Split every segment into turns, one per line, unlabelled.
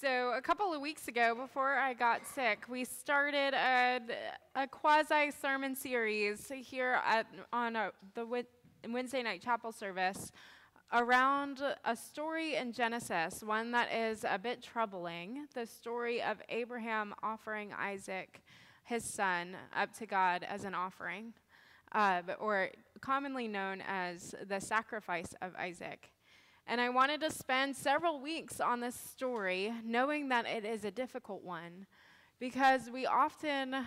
So, a couple of weeks ago, before I got sick, we started a, a quasi sermon series here at, on a, the Wednesday night chapel service around a story in Genesis, one that is a bit troubling the story of Abraham offering Isaac, his son, up to God as an offering, uh, or commonly known as the sacrifice of Isaac. And I wanted to spend several weeks on this story, knowing that it is a difficult one, because we often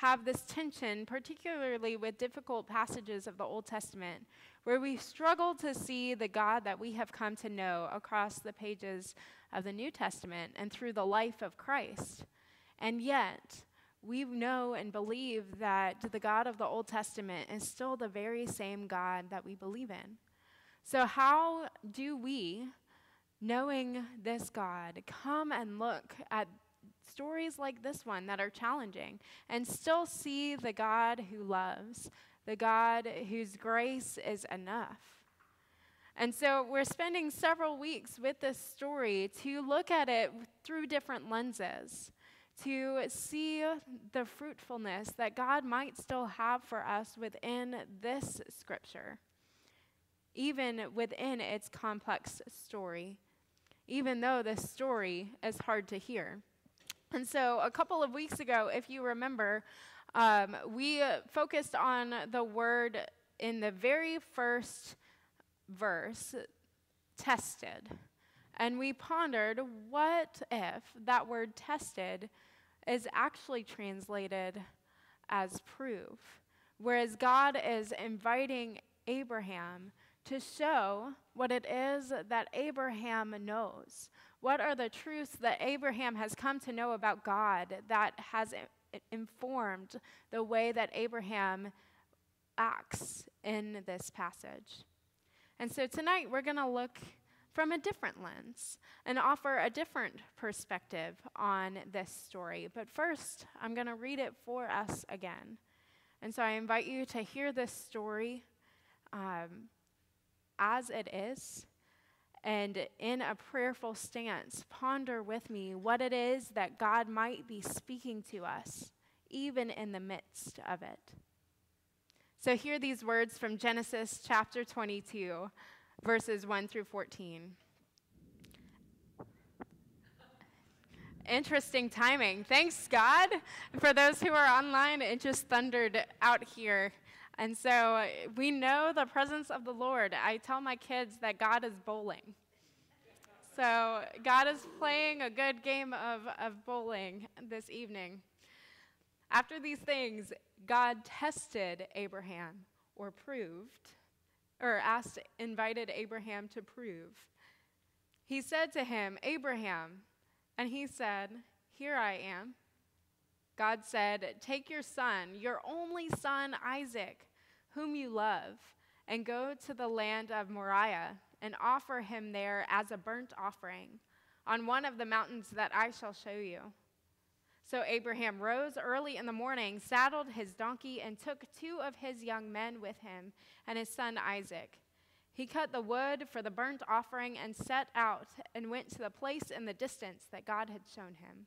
have this tension, particularly with difficult passages of the Old Testament, where we struggle to see the God that we have come to know across the pages of the New Testament and through the life of Christ. And yet, we know and believe that the God of the Old Testament is still the very same God that we believe in. So, how do we, knowing this God, come and look at stories like this one that are challenging and still see the God who loves, the God whose grace is enough? And so we're spending several weeks with this story to look at it through different lenses, to see the fruitfulness that God might still have for us within this scripture even within its complex story, even though the story is hard to hear. And so, a couple of weeks ago, if you remember, um, we focused on the word in the very first verse, tested. And we pondered what if that word tested is actually translated as proof, whereas God is inviting Abraham to show what it is that Abraham knows. What are the truths that Abraham has come to know about God that has informed the way that Abraham acts in this passage? And so tonight we're going to look from a different lens and offer a different perspective on this story. But first, I'm going to read it for us again. And so I invite you to hear this story. Um, as it is, and in a prayerful stance, ponder with me what it is that God might be speaking to us, even in the midst of it. So, hear these words from Genesis chapter 22, verses 1 through 14. Interesting timing. Thanks, God. For those who are online, it just thundered out here and so uh, we know the presence of the Lord. I tell my kids that God is bowling. So God is playing a good game of, of bowling this evening. After these things, God tested Abraham or proved, or asked, invited Abraham to prove. He said to him, Abraham, and he said, Here I am. God said, Take your son, your only son, Isaac, whom you love, and go to the land of Moriah and offer him there as a burnt offering on one of the mountains that I shall show you. So Abraham rose early in the morning, saddled his donkey, and took two of his young men with him and his son Isaac. He cut the wood for the burnt offering and set out and went to the place in the distance that God had shown him.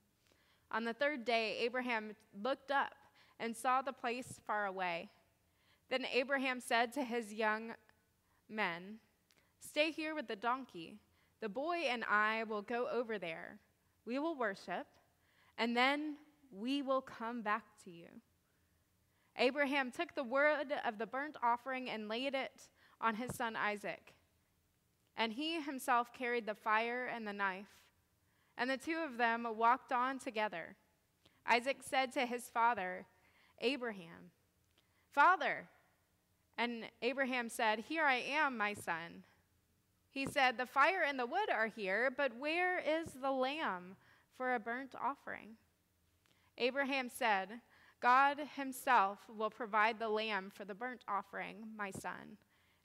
On the third day, Abraham looked up and saw the place far away. Then Abraham said to his young men, Stay here with the donkey. The boy and I will go over there. We will worship, and then we will come back to you. Abraham took the wood of the burnt offering and laid it on his son Isaac. And he himself carried the fire and the knife. And the two of them walked on together. Isaac said to his father, Abraham, Father. And Abraham said, Here I am, my son. He said, The fire and the wood are here, but where is the lamb for a burnt offering? Abraham said, God himself will provide the lamb for the burnt offering, my son.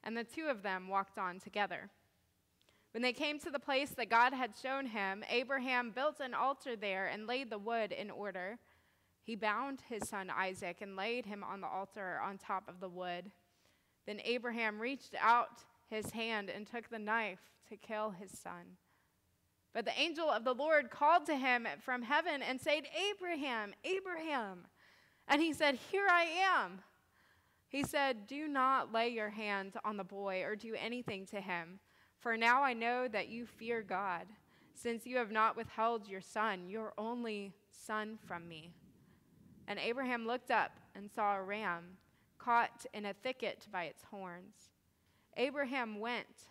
And the two of them walked on together. When they came to the place that God had shown him, Abraham built an altar there and laid the wood in order. He bound his son Isaac and laid him on the altar on top of the wood. Then Abraham reached out his hand and took the knife to kill his son. But the angel of the Lord called to him from heaven and said, Abraham, Abraham. And he said, Here I am. He said, Do not lay your hands on the boy or do anything to him, for now I know that you fear God, since you have not withheld your son, your only son, from me. And Abraham looked up and saw a ram caught in a thicket by its horns. Abraham went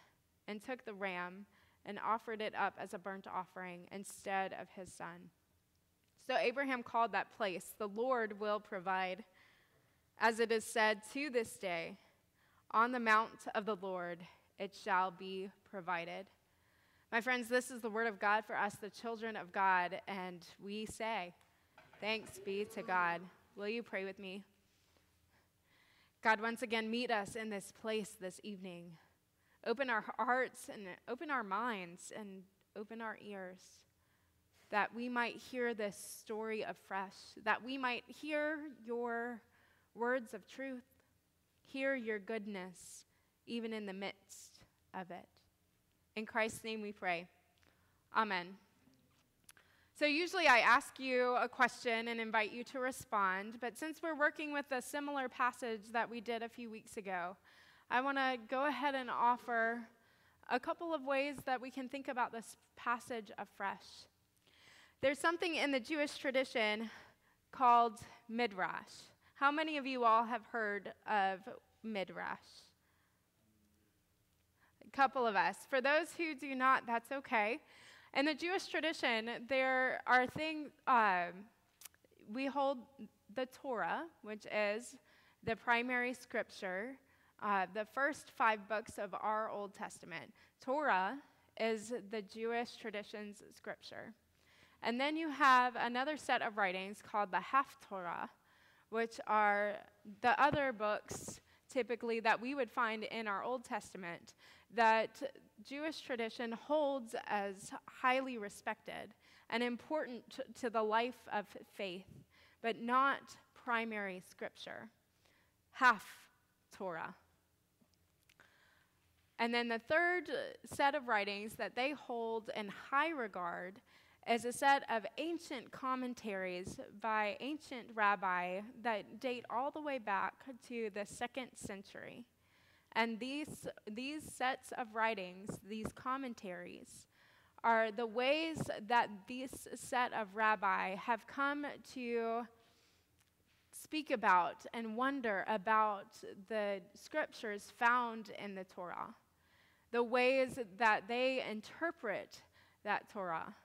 and took the ram and offered it up as a burnt offering instead of his son. So Abraham called that place, The Lord will provide. As it is said to this day, On the mount of the Lord it shall be provided. My friends, this is the word of God for us, the children of God, and we say, Thanks be to God. Will you pray with me? God, once again, meet us in this place this evening. Open our hearts and open our minds and open our ears that we might hear this story afresh, that we might hear your words of truth, hear your goodness, even in the midst of it. In Christ's name we pray. Amen. So, usually I ask you a question and invite you to respond, but since we're working with a similar passage that we did a few weeks ago, I want to go ahead and offer a couple of ways that we can think about this passage afresh. There's something in the Jewish tradition called midrash. How many of you all have heard of midrash? A couple of us. For those who do not, that's okay. In the Jewish tradition, there are things, um, we hold the Torah, which is the primary scripture uh, the first five books of our Old Testament. Torah is the Jewish tradition's scripture. And then you have another set of writings called the Haftorah, which are the other books typically that we would find in our Old Testament that Jewish tradition holds as highly respected and important to the life of faith, but not primary scripture. Half Torah. And then the third set of writings that they hold in high regard is a set of ancient commentaries by ancient rabbi that date all the way back to the second century. And these, these sets of writings, these commentaries, are the ways that this set of rabbi have come to speak about and wonder about the scriptures found in the Torah the ways that they interpret that Torah.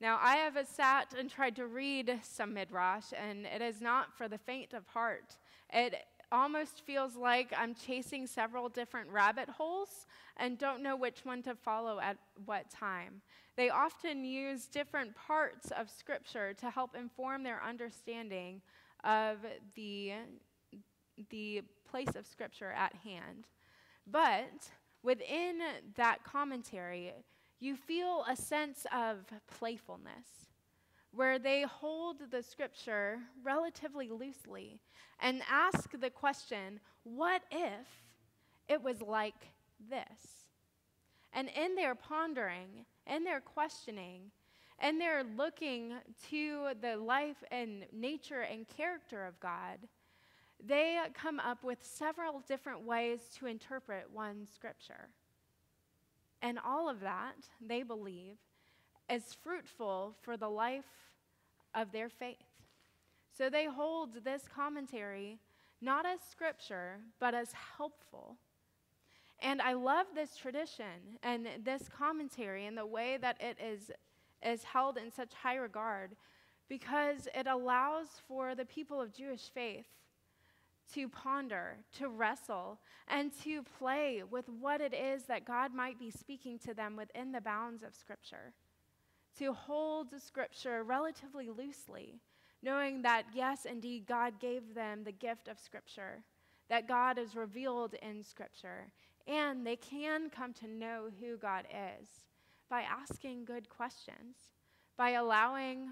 Now, I have sat and tried to read some Midrash, and it is not for the faint of heart. It almost feels like I'm chasing several different rabbit holes and don't know which one to follow at what time. They often use different parts of Scripture to help inform their understanding of the, the place of Scripture at hand. But within that commentary, you feel a sense of playfulness where they hold the scripture relatively loosely and ask the question, what if it was like this? And in their pondering, in their questioning, and their looking to the life and nature and character of God, they come up with several different ways to interpret one scripture. And all of that, they believe, is fruitful for the life of their faith. So they hold this commentary not as scripture, but as helpful. And I love this tradition and this commentary and the way that it is, is held in such high regard because it allows for the people of Jewish faith to ponder, to wrestle, and to play with what it is that God might be speaking to them within the bounds of Scripture. To hold the Scripture relatively loosely, knowing that, yes, indeed, God gave them the gift of Scripture, that God is revealed in Scripture, and they can come to know who God is by asking good questions, by allowing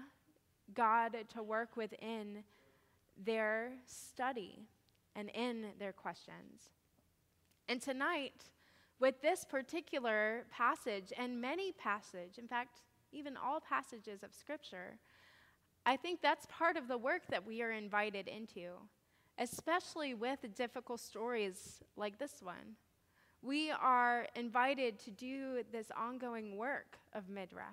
God to work within their study and in their questions. And tonight, with this particular passage and many passage, in fact, even all passages of Scripture, I think that's part of the work that we are invited into, especially with difficult stories like this one. We are invited to do this ongoing work of Midrash,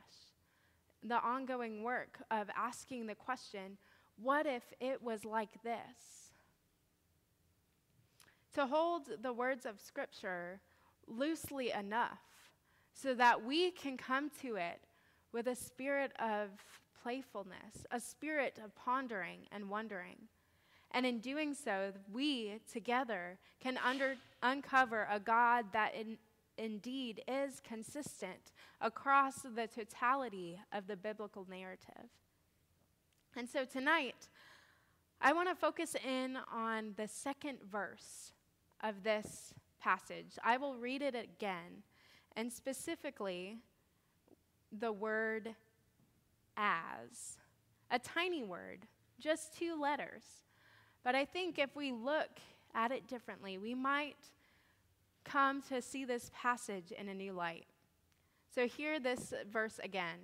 the ongoing work of asking the question what if it was like this? To hold the words of Scripture loosely enough so that we can come to it with a spirit of playfulness, a spirit of pondering and wondering. And in doing so, we together can under, uncover a God that in, indeed is consistent across the totality of the biblical narrative. And so tonight, I want to focus in on the second verse of this passage. I will read it again, and specifically the word as. A tiny word, just two letters. But I think if we look at it differently, we might come to see this passage in a new light. So, hear this verse again.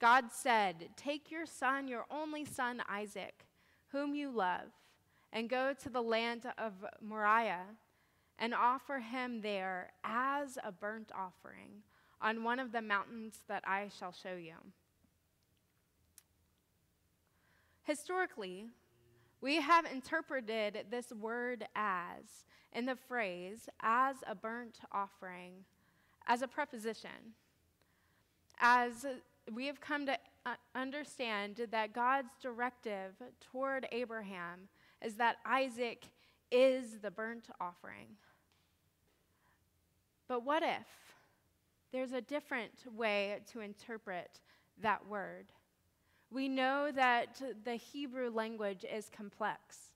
God said, Take your son, your only son Isaac, whom you love, and go to the land of Moriah and offer him there as a burnt offering on one of the mountains that I shall show you. Historically, we have interpreted this word as in the phrase as a burnt offering as a preposition. As we have come to understand that God's directive toward Abraham is that Isaac is the burnt offering. But what if there's a different way to interpret that word? We know that the Hebrew language is complex.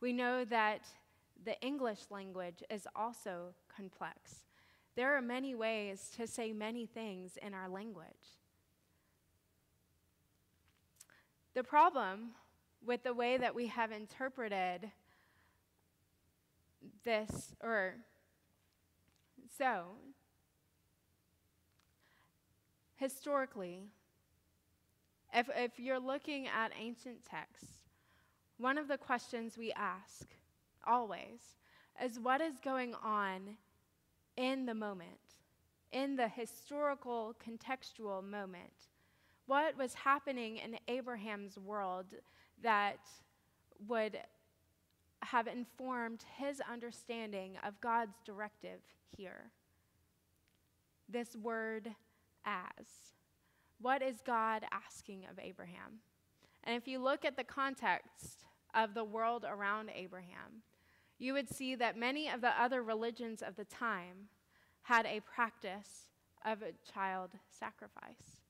We know that the English language is also complex. There are many ways to say many things in our language. The problem with the way that we have interpreted this, or so, historically, if, if you're looking at ancient texts, one of the questions we ask always is what is going on in the moment, in the historical, contextual moment? What was happening in Abraham's world that would have informed his understanding of God's directive here? This word as. What is God asking of Abraham? And if you look at the context of the world around Abraham, you would see that many of the other religions of the time had a practice of a child sacrifice.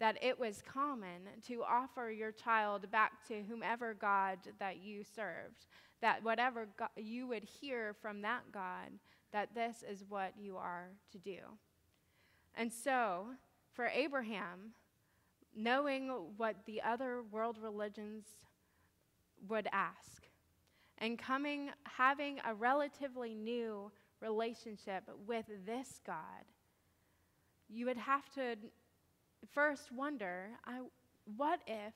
That it was common to offer your child back to whomever God that you served. That whatever God, you would hear from that God, that this is what you are to do. And so, for Abraham, knowing what the other world religions would ask and coming having a relatively new relationship with this God, you would have to first wonder what if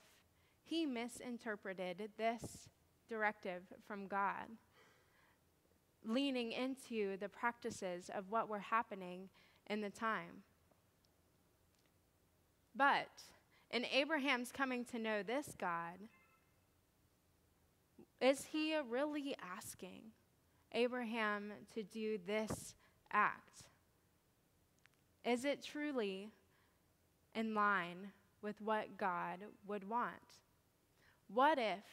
he misinterpreted this directive from God, leaning into the practices of what were happening in the time? But in Abraham's coming to know this God, is he really asking Abraham to do this act? Is it truly in line with what God would want? What if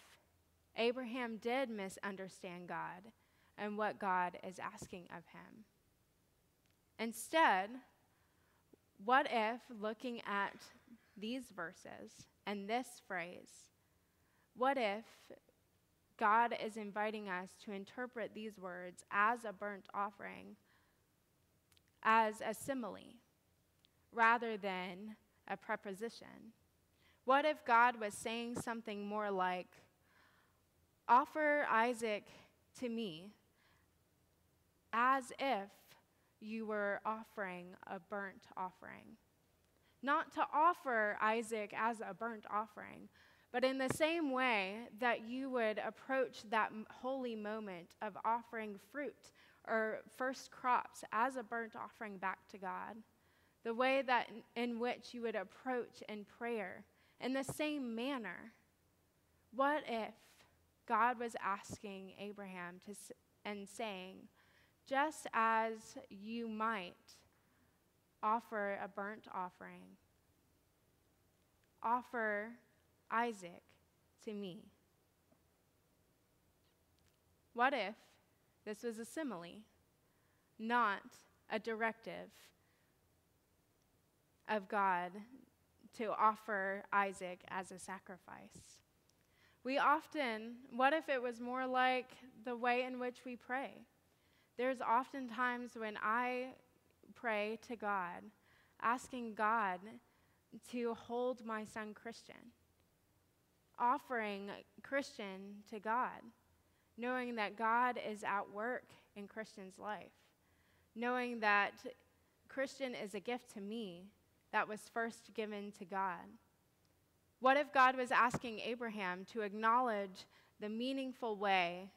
Abraham did misunderstand God and what God is asking of him? Instead, what if looking at these verses and this phrase, what if God is inviting us to interpret these words as a burnt offering, as a simile, rather than a preposition? What if God was saying something more like, Offer Isaac to me as if you were offering a burnt offering. Not to offer Isaac as a burnt offering, but in the same way that you would approach that holy moment of offering fruit or first crops as a burnt offering back to God, the way that in which you would approach in prayer, in the same manner, what if God was asking Abraham to, and saying, just as you might offer a burnt offering, offer Isaac to me. What if this was a simile, not a directive of God to offer Isaac as a sacrifice? We often, what if it was more like the way in which we pray? There's often times when I pray to God, asking God to hold my son Christian, offering Christian to God, knowing that God is at work in Christian's life, knowing that Christian is a gift to me that was first given to God. What if God was asking Abraham to acknowledge the meaningful way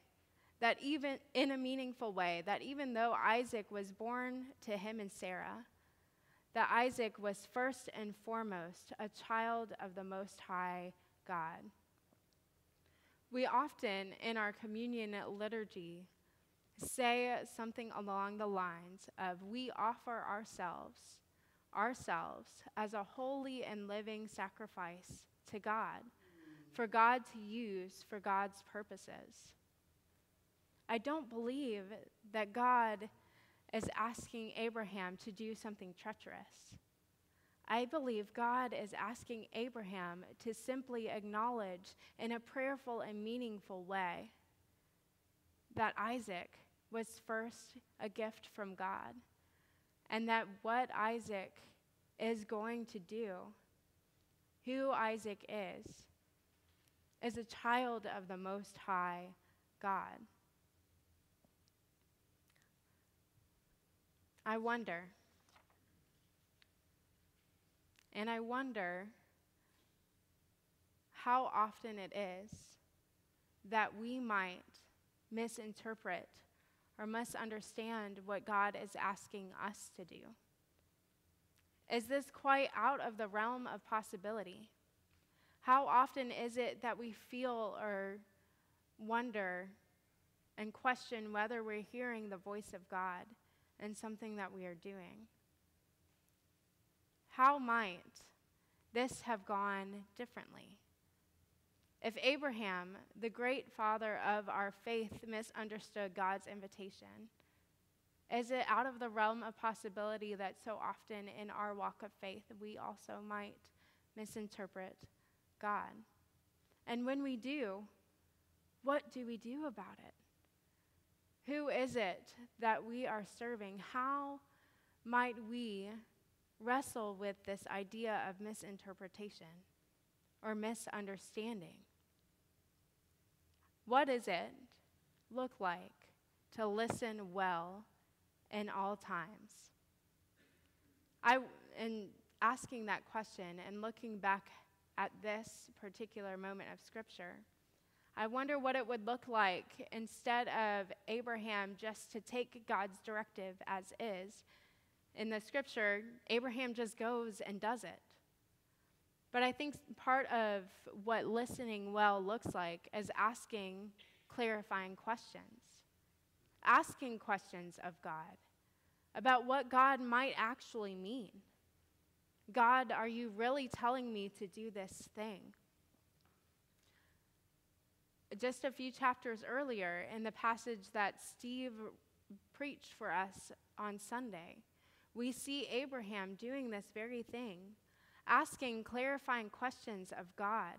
that even in a meaningful way, that even though Isaac was born to him and Sarah, that Isaac was first and foremost a child of the Most High God. We often, in our communion liturgy, say something along the lines of We offer ourselves, ourselves as a holy and living sacrifice to God, for God to use for God's purposes. I don't believe that God is asking Abraham to do something treacherous. I believe God is asking Abraham to simply acknowledge in a prayerful and meaningful way that Isaac was first a gift from God, and that what Isaac is going to do who Isaac is, is a child of the Most High God. I wonder, and I wonder how often it is that we might misinterpret or misunderstand what God is asking us to do. Is this quite out of the realm of possibility? How often is it that we feel or wonder and question whether we're hearing the voice of God in something that we are doing? How might this have gone differently? If Abraham, the great father of our faith, misunderstood God's invitation, is it out of the realm of possibility that so often in our walk of faith we also might misinterpret God? And when we do, what do we do about it? Who is it that we are serving? How might we wrestle with this idea of misinterpretation or misunderstanding? What does it look like to listen well in all times? I, in asking that question and looking back at this particular moment of Scripture, I wonder what it would look like instead of Abraham just to take God's directive as is. In the Scripture, Abraham just goes and does it. But I think part of what listening well looks like is asking clarifying questions, asking questions of God about what God might actually mean. God, are you really telling me to do this thing? Just a few chapters earlier, in the passage that Steve preached for us on Sunday, we see Abraham doing this very thing, asking clarifying questions of God,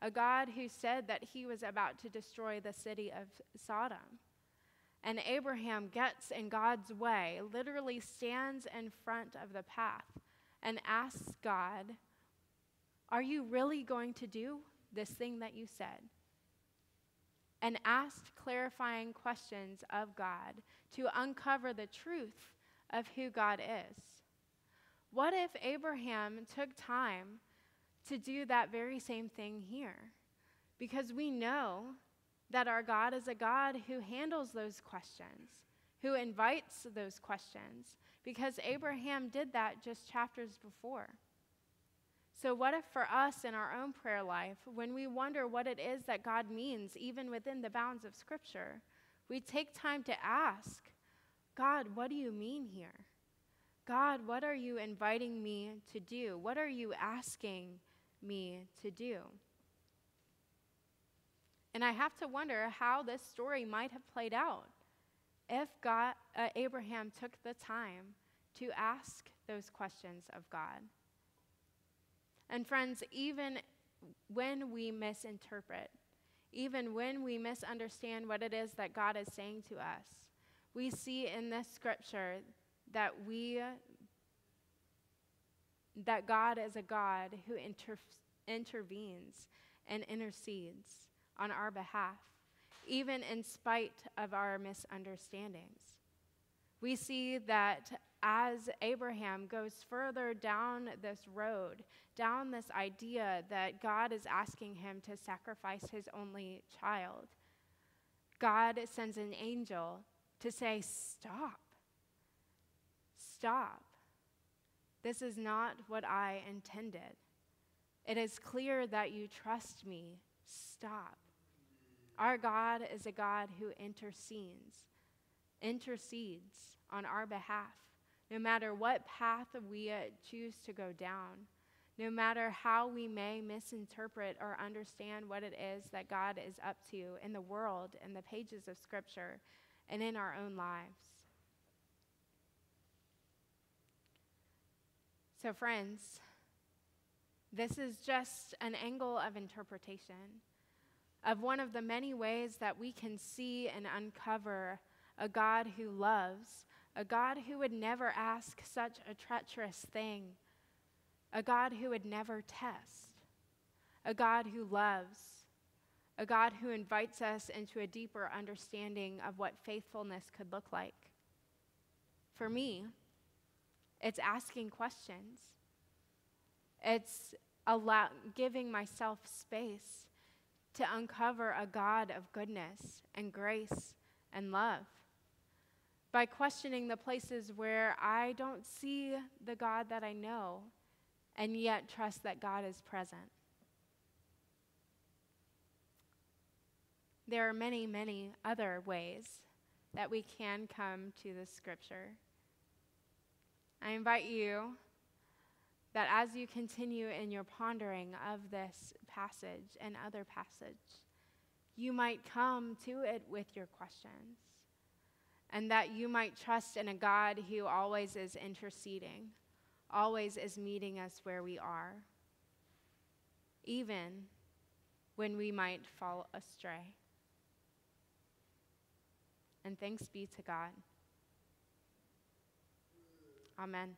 a God who said that he was about to destroy the city of Sodom. And Abraham gets in God's way, literally stands in front of the path and asks God, Are you really going to do this thing that you said? And asked clarifying questions of God to uncover the truth of who God is. What if Abraham took time to do that very same thing here? Because we know that our God is a God who handles those questions, who invites those questions, because Abraham did that just chapters before. So, what if for us in our own prayer life, when we wonder what it is that God means, even within the bounds of Scripture, we take time to ask, God, what do you mean here? God, what are you inviting me to do? What are you asking me to do? And I have to wonder how this story might have played out if God, uh, Abraham took the time to ask those questions of God. And friends, even when we misinterpret, even when we misunderstand what it is that God is saying to us, we see in this scripture that we that God is a God who inter- intervenes and intercedes on our behalf, even in spite of our misunderstandings. We see that as Abraham goes further down this road, down this idea that God is asking him to sacrifice his only child, God sends an angel to say, Stop. Stop. This is not what I intended. It is clear that you trust me. Stop. Our God is a God who intercedes, intercedes on our behalf, no matter what path we uh, choose to go down, no matter how we may misinterpret or understand what it is that God is up to in the world, in the pages of Scripture, and in our own lives. So, friends, this is just an angle of interpretation of one of the many ways that we can see and uncover a God who loves, a God who would never ask such a treacherous thing, a God who would never test, a God who loves, a God who invites us into a deeper understanding of what faithfulness could look like. For me, it's asking questions. It's allow- giving myself space to uncover a God of goodness and grace and love. By questioning the places where I don't see the God that I know and yet trust that God is present. There are many, many other ways that we can come to the scripture. I invite you that as you continue in your pondering of this passage and other passage, you might come to it with your questions, and that you might trust in a God who always is interceding, always is meeting us where we are, even when we might fall astray and thanks be to God. Amen.